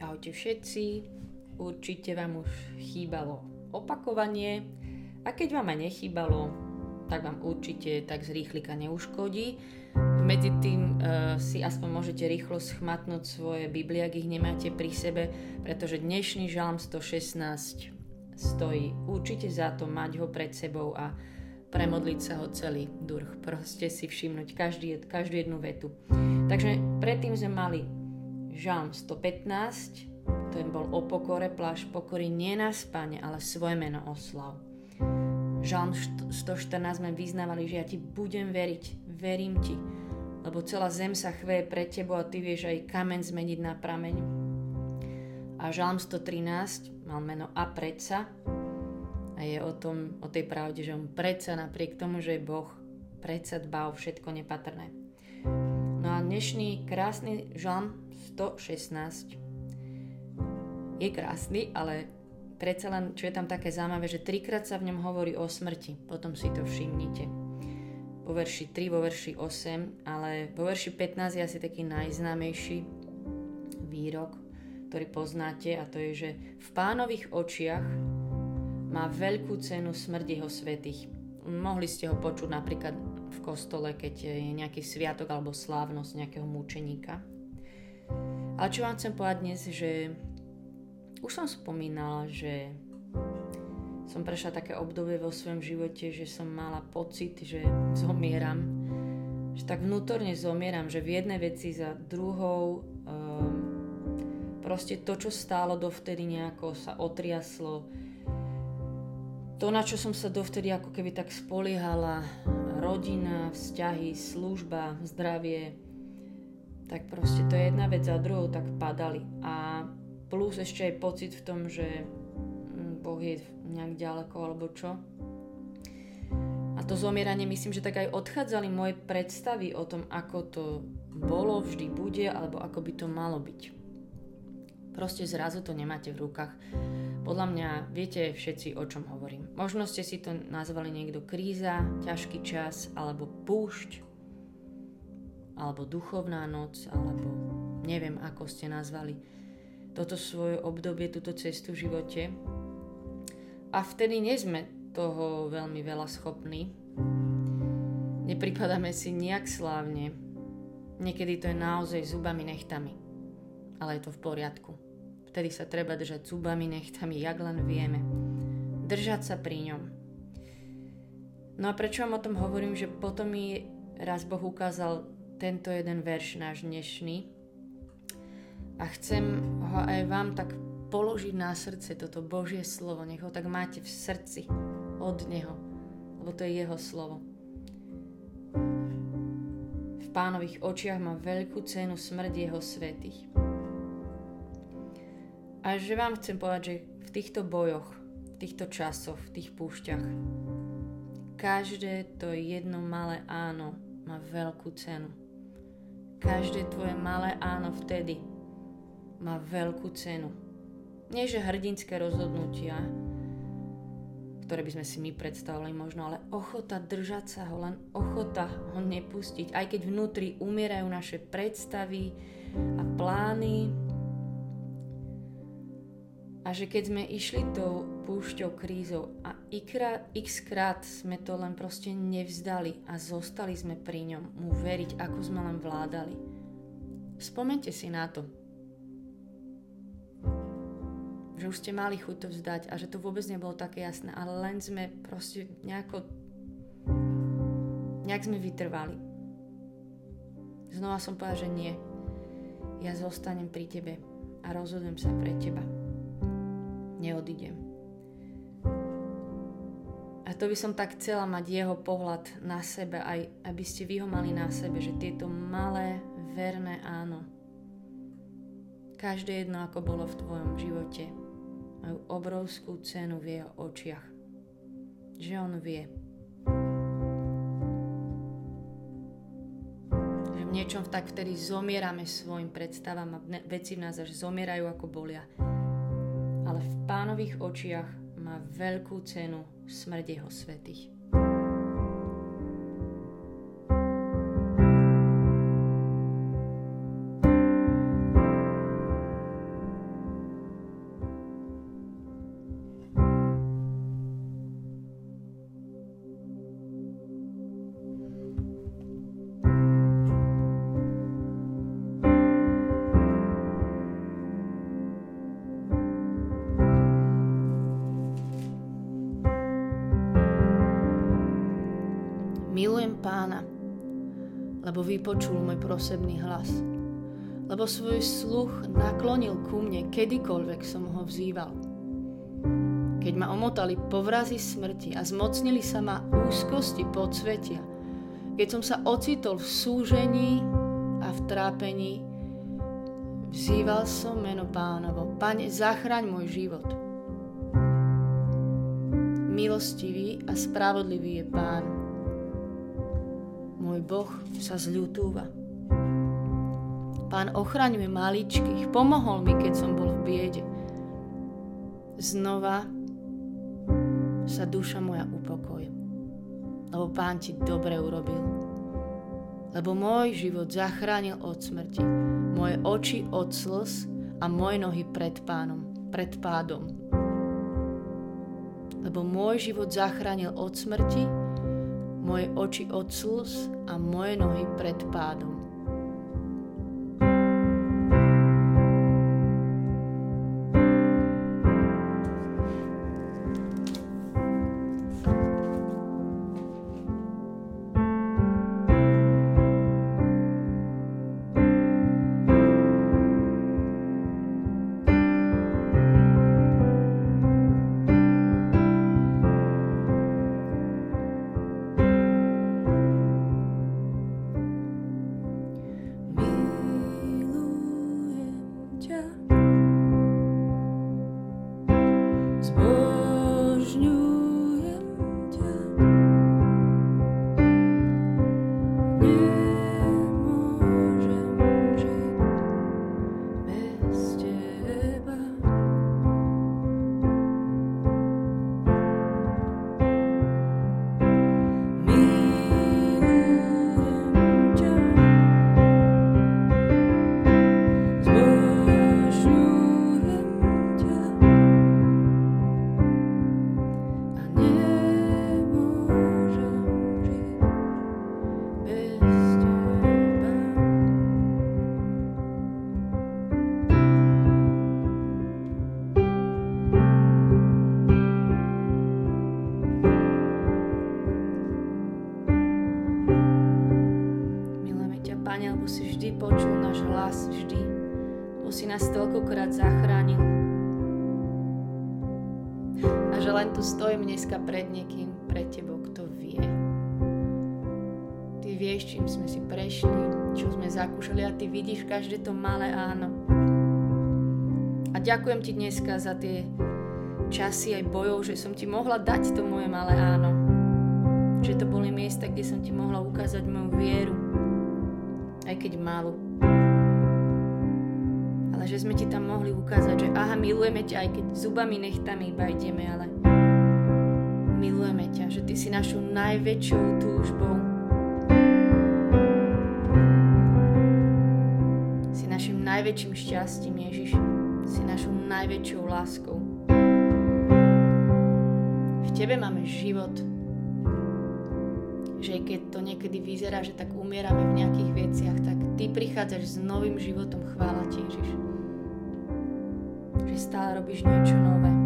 Ahojte všetci, určite vám už chýbalo opakovanie a keď vám aj nechýbalo, tak vám určite tak z rýchlika neuškodí. Medzi tým uh, si aspoň môžete rýchlo schmatnúť svoje Biblie, ak ich nemáte pri sebe, pretože dnešný žalm 116 stojí určite za to mať ho pred sebou a premodliť sa ho celý durch. Proste si všimnúť každý, každú jednu vetu. Takže predtým sme mali Žalm 115, ten bol o pokore, pláž pokory nie na spane, ale svoje meno oslav. Žalm 114 sme vyznávali, že ja ti budem veriť, verím ti, lebo celá zem sa chveje pred tebou a ty vieš aj kamen zmeniť na prameň. A Žalm 113 mal meno A predsa, a je o, tom, o tej pravde, že on predsa napriek tomu, že je Boh, predsa dbá o všetko nepatrné. Dnešný krásny žalm 116 je krásny, ale predsa len, čo je tam také zaujímavé, že trikrát sa v ňom hovorí o smrti. Potom si to všimnite. Vo verši 3, vo verši 8, ale vo verši 15 je asi taký najznámejší výrok, ktorý poznáte a to je, že v pánových očiach má veľkú cenu smrť jeho svetých. Mohli ste ho počuť napríklad kostole, keď je nejaký sviatok alebo slávnosť nejakého mučeníka. Ale čo vám chcem povedať dnes, že už som spomínala, že som prešla také obdobie vo svojom živote, že som mala pocit, že zomieram. Že tak vnútorne zomieram, že v jednej veci za druhou um, proste to, čo stálo dovtedy nejako sa otriaslo, to, na čo som sa dovtedy ako keby tak spoliehala, rodina, vzťahy, služba, zdravie, tak proste to je jedna vec za druhou, tak padali. A plus ešte aj pocit v tom, že mm, Boh je nejak ďaleko alebo čo. A to zomieranie myslím, že tak aj odchádzali moje predstavy o tom, ako to bolo, vždy bude, alebo ako by to malo byť. Proste zrazu to nemáte v rukách. Podľa mňa viete všetci, o čom hovorím. Možno ste si to nazvali niekto kríza, ťažký čas, alebo púšť, alebo duchovná noc, alebo neviem, ako ste nazvali toto svoje obdobie, túto cestu v živote. A vtedy nie sme toho veľmi veľa schopní. Nepripadáme si nejak slávne. Niekedy to je naozaj zubami nechtami. Ale je to v poriadku. Vtedy sa treba držať zubami, nechtami, jak len vieme. Držať sa pri ňom. No a prečo vám o tom hovorím, že potom mi raz Boh ukázal tento jeden verš náš dnešný a chcem ho aj vám tak položiť na srdce, toto Božie slovo, nech ho tak máte v srdci od Neho, lebo to je Jeho slovo. V pánových očiach má veľkú cenu smrť Jeho svetých. A že vám chcem povedať, že v týchto bojoch, v týchto časoch, v tých púšťach, každé to jedno malé áno má veľkú cenu. Každé tvoje malé áno vtedy má veľkú cenu. Nie, že hrdinské rozhodnutia, ktoré by sme si my predstavovali možno, ale ochota držať sa ho, len ochota ho nepustiť. Aj keď vnútri umierajú naše predstavy a plány, a že keď sme išli tou púšťou krízou a x krát sme to len proste nevzdali a zostali sme pri ňom mu veriť, ako sme len vládali. Spomente si na to. Že už ste mali chuť to vzdať a že to vôbec nebolo také jasné, ale len sme proste nejako nejak sme vytrvali. Znova som povedala, že nie. Ja zostanem pri tebe a rozhodujem sa pre teba neodídem. A to by som tak chcela mať jeho pohľad na sebe, aj aby ste vy ho mali na sebe, že tieto malé, verné áno, každé jedno, ako bolo v tvojom živote, majú obrovskú cenu v jeho očiach. Že on vie. Že v niečom tak vtedy zomierame svojim predstavám a veci v nás až zomierajú ako bolia pánových očiach má veľkú cenu smrť jeho svetých. Lebo vypočul môj prosebný hlas. Lebo svoj sluch naklonil ku mne, kedykoľvek som ho vzýval. Keď ma omotali povrazy smrti a zmocnili sa ma úzkosti podsvetia, keď som sa ocitol v súžení a v trápení, vzýval som meno pánovo. Pane, zachraň môj život. Milostivý a spravodlivý je pán. Môj Boh sa zľutúva. Pán ochraňuje maličkých, pomohol mi, keď som bol v biede. Znova sa duša moja upokojí. Lebo Pán ti dobre urobil. Lebo môj život zachránil od smrti, moje oči od slz a moje nohy pred pánom, pred pádom. Lebo môj život zachránil od smrti, moje oči od slz a moje nohy pred pádom. Dneska pred niekým, pred tebou, kto vie. Ty vieš, čím sme si prešli, čo sme zakúšali a ty vidíš každé to malé áno. A ďakujem ti dneska za tie časy aj bojov, že som ti mohla dať to moje malé áno. Že to boli miesta, kde som ti mohla ukázať moju vieru, aj keď malú ale že sme ti tam mohli ukázať, že aha, milujeme ťa, aj keď zubami nechtami iba ideme, ale milujeme ťa, že Ty si našou najväčšou túžbou. Si našim najväčším šťastím, Ježiš. Si našou najväčšou láskou. V Tebe máme život. Že keď to niekedy vyzerá, že tak umierame v nejakých veciach, tak Ty prichádzaš s novým životom. Chvála Ti, Ježiš. Že stále robíš niečo nové.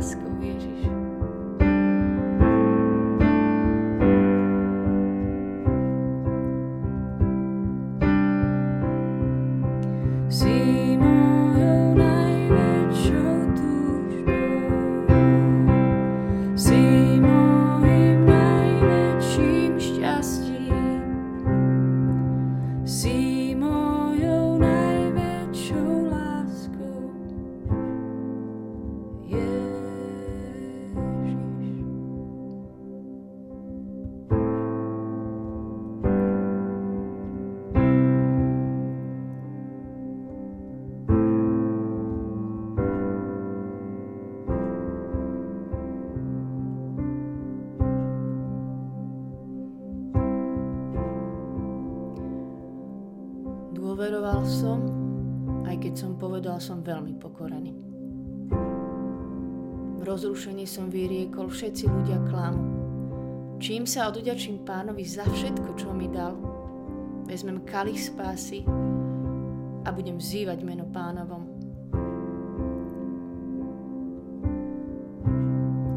ask Dôveroval som, aj keď som povedal, som veľmi pokorený. V rozrušení som vyriekol, všetci ľudia klamu. Čím sa odďačím pánovi za všetko, čo mi dal, vezmem kalich spásy a budem vzývať meno pánovom.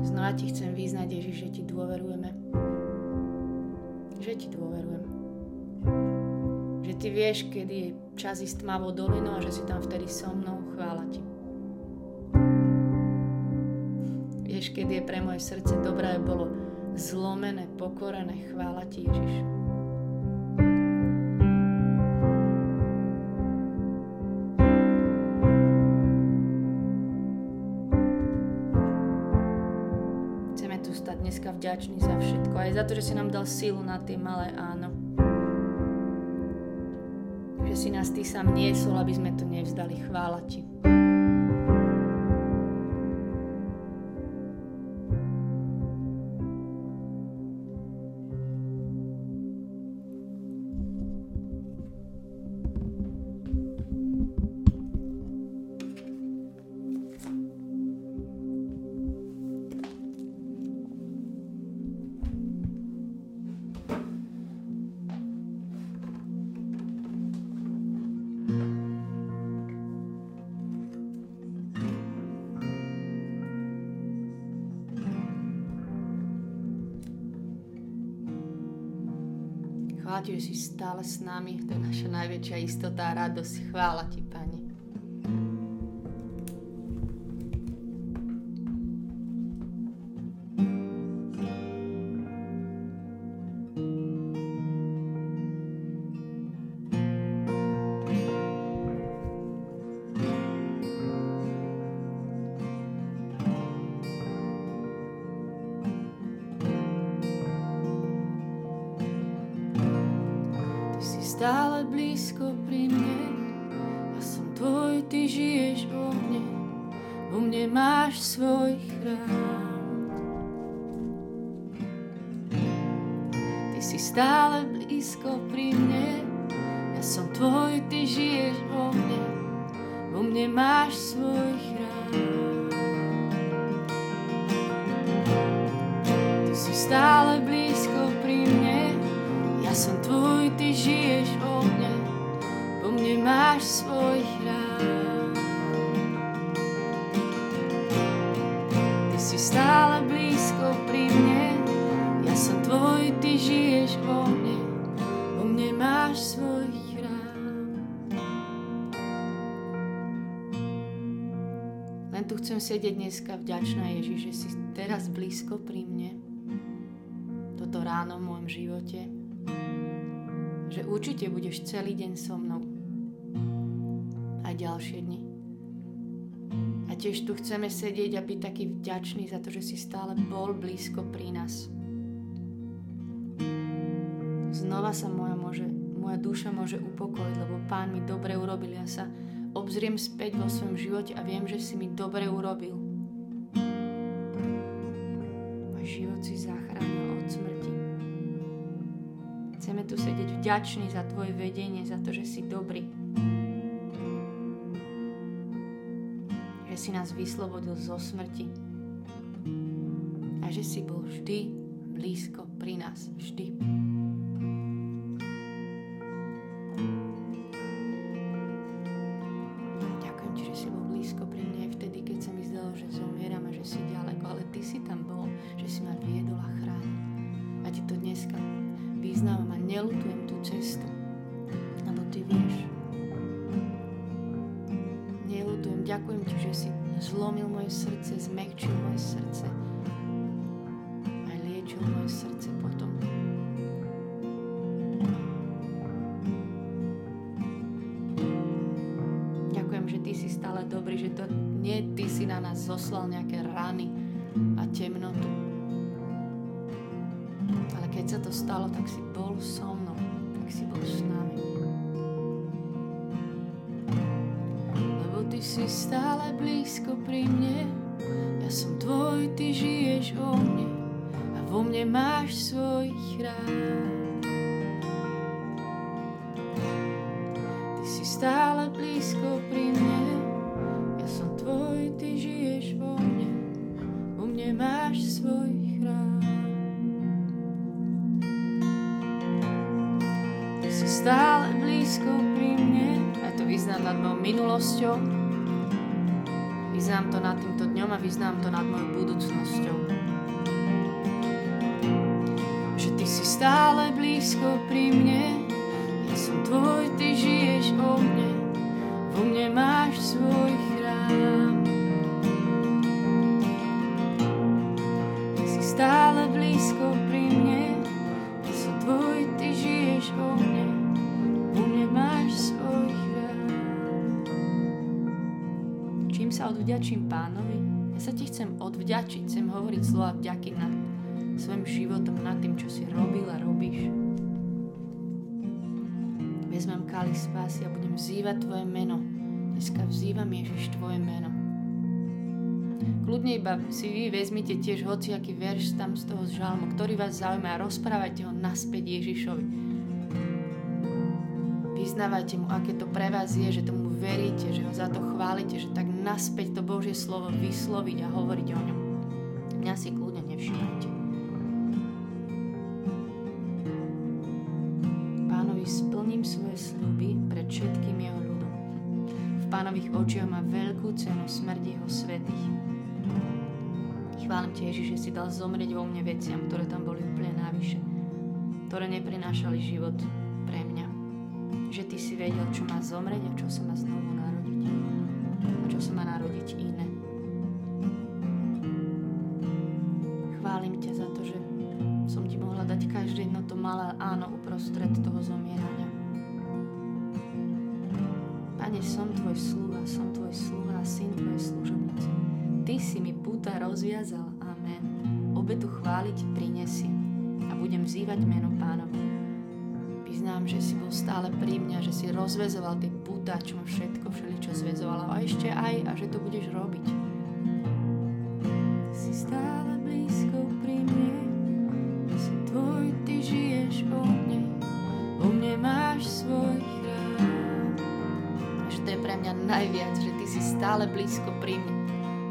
Znova ti chcem vyznať, Ježiš, že ti dôverujeme. Že ti dôverujem že ty vieš, kedy je čas ísť tmavou dolinou a že si tam vtedy so mnou. Chvála ti. Vieš, kedy je pre moje srdce dobré bolo zlomené, pokorené. Chvála ti, Ježiš. Chceme tu stať dneska vďační za všetko. Aj za to, že si nám dal silu na tie malé áno že si nás Ty sám niesol, aby sme to nevzdali. Chvála Ti. Ti, že si stále s nami. To je naša najväčšia istota a radosť. Chvála Ti, Pane. Stále blízko pri mne. Ja som tvoj, ty žiješ vo mne, vo mne máš svoj chrám. Ty si stále blízko pri mne, ja som tvoj, ty žiješ vo mne, vo mne máš svoj chrám. Len tu chcem sedieť dneska vďačná Ježiš, že si teraz blízko pri mne, toto ráno v môjom živote, že určite budeš celý deň so mnou aj ďalšie dni. A tiež tu chceme sedieť a byť taký vďačný za to, že si stále bol blízko pri nás. Znova sa moja, môže, moja duša môže upokojiť, lebo Pán mi dobre urobil. Ja sa obzriem späť vo svojom živote a viem, že si mi dobre urobil. Môj život si zachránil od smrti. Chceme tu sedieť vďační za Tvoje vedenie, za to, že si dobrý. Si nás vyslobodil zo smrti a že si bol vždy blízko pri nás. Vždy. Liečil moje srdce potom. Ďakujem, že ty si stále dobrý, že to nie ty si na nás zoslal nejaké rany a temnotu. Ale keď sa to stalo, tak si bol so mnou, tak si bol s nami. si stále blízko pri mne. Ja som tvoj, ty žiješ vo mne máš svoj chrám. si stále blízko pri mne, ja som tvoj, ty žiješ vo mne, u mne máš svoj chrám. Ty si stále blízko pri mne, a to vyznám nad mojou minulosťou, vyznám to nad týmto dňom a vyznám to nad mojou budúcnosťou. Stále blízko pri mne, tvoj, ty žiješ vo mne, vo mne máš svoj chrám. Si stále blízko pri mne, ja som tvoj, ty žiješ vo mne, vo mne máš svoj chrám. Čím sa odvďačím pánovi? Ja sa ti chcem odvďačiť, chcem hovoriť slova vďaky nad svojim životom, nad tým, čo si robil a robíš vezmem kalich spásy a budem vzývať Tvoje meno. Dneska vzývam Ježiš Tvoje meno. Kľudne iba si vy vezmite tiež hociaký verš tam z toho žalmu, ktorý vás zaujíma a rozprávajte ho naspäť Ježišovi. Vyznávajte mu, aké to pre vás je, že tomu veríte, že ho za to chválite, že tak naspäť to Božie slovo vysloviť a hovoriť o ňom. Mňa si kľudne nevšimajte. Pánových očiach má veľkú cenu smrť jeho svetých. Chválim ti, Ježiš, že si dal zomrieť vo mne veciam, ktoré tam boli úplne návyše, ktoré neprinášali život pre mňa. Že ty si vedel, čo má zomrieť a čo sa má znovu narodiť. A čo sa má narodiť iné. Chválim ťa za to, že som ti mohla dať každé jedno to malé áno uprostred toho zomierania. Pane, som tvoj sluha, som tvoj sluha, syn tvoj služobnic. Ty si mi puta rozviazal, amen. Obetu chváliť prinesiem a budem vzývať meno pánovi. Vyznám, že si bol stále pri mňa, že si rozvezoval tie puta, čo ma všetko, všeličo zvezovalo a ešte aj, a že to budeš robiť. Si stále najviac, že ty si stále blízko pri mne.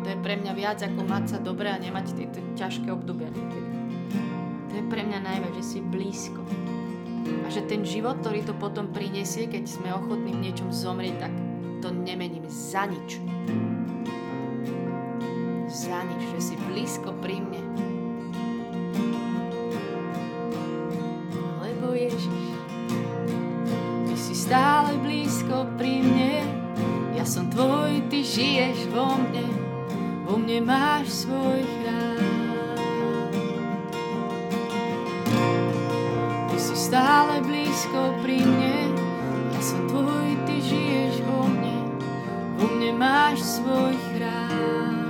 To je pre mňa viac ako mať sa dobre a nemať tieto ťažké obdobia niekedy. To je pre mňa najviac, že si blízko. A že ten život, ktorý to potom prinesie, keď sme ochotní v niečom zomrieť, tak to nemením za nič. Za nič, že si blízko pri mne. Žiješ vo mne, vo mne máš svoj chrám. Ty si stále blízko pri mne, ja som tvoj, ty žiješ vo mne, vo mne máš svoj chrám.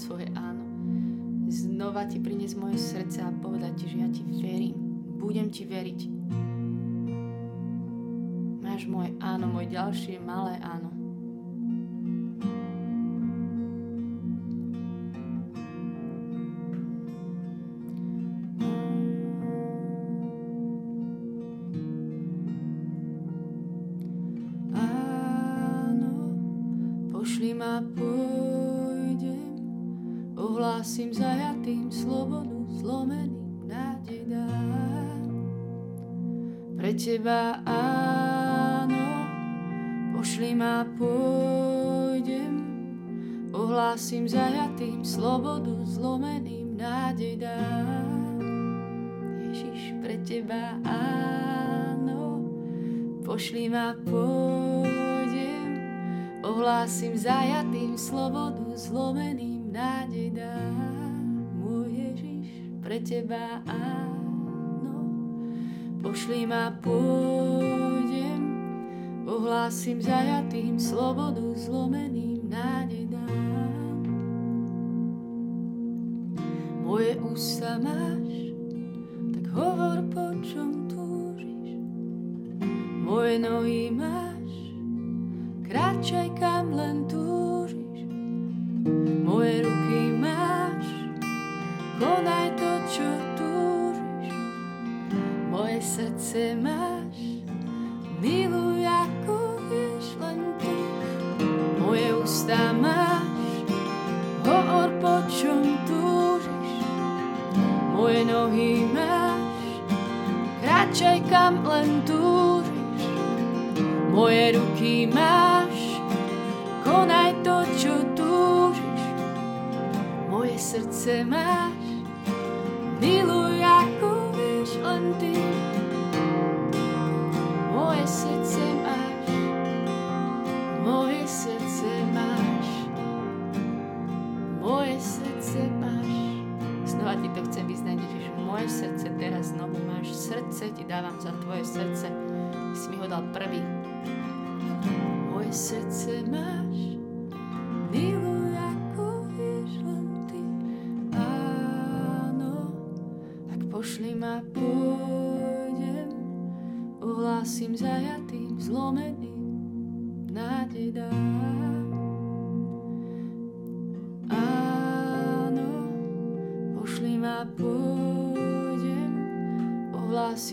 Svoje áno. Znova ti priniesť moje srdce a povedať ti, že ja ti verím. Budem ti veriť. Máš moje áno, moje ďalšie malé áno. Pre teba áno, pošli ma, pôjdem. Ohlásim zajatým slobodu, zlomeným nádej dám. Ježiš, pre teba áno, pošli ma, pôjdem, ohlásim zajatým slobodu, zlomeným nádej dám. Môj Ježiš, pre teba áno, pošli ma, pôjdem, ohlásim zajatým slobodu, zlomeným nádej dám. Moje ústa máš, tak hovor po čom moje nohy máš, kráčaj kam len túžiš. Srdce máš, miluj ako vieš len ty. Moje ústa máš, hovor po čom túžiš. Moje nohy máš, kráčaj kam len túžiš. Moje ruky máš, konaj to, čo túžiš. Moje srdce máš, miluj ako Dávam za tvoje srdce. Si mi ho dal prvý, moje srdce máš, miluj ako vieš len ty. Áno, tak pošli ma, pôjdem, ohlásim zajatým, zlomeným,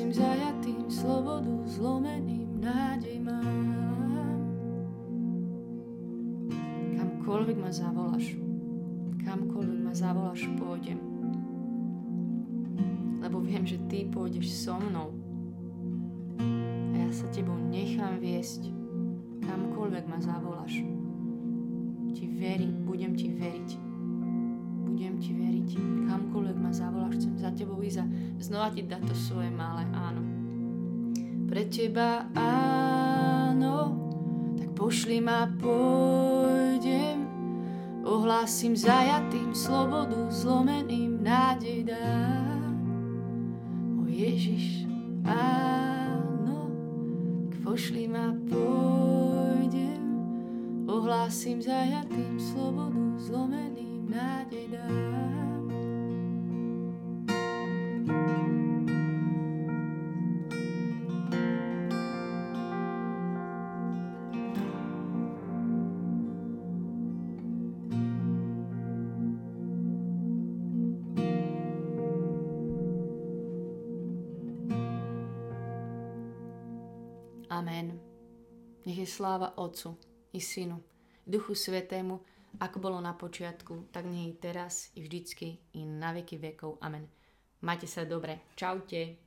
ohlásim zajatým, slobodu zlomeným, nádej mám. kamkoľvek ma zavoláš, kamkoľvek ma zavoláš, pôjdem. Lebo viem, že ty pôjdeš so mnou. A ja sa tebou nechám viesť, kamkoľvek ma zavoláš. Ti verím, budem ti veriť. Budem ti veriť. Kamkoľvek ma zavoláš, chcem za tebou ísť a znova ti dať to svoje malé áno. Pre teba áno, tak pošli ma pôjdem Ohlásim zajatým slobodu, zlomeným nádej dám. O Ježiš, áno, k pošli ma pôjdem. Ohlásim zajatým slobodu, zlomeným nádej dám. Amen. Nech je sláva Otcu i Synu, Duchu Svetému, ako bolo na počiatku, tak i teraz, i vždycky, i na veky vekov. Amen. Majte sa dobre. Čaute.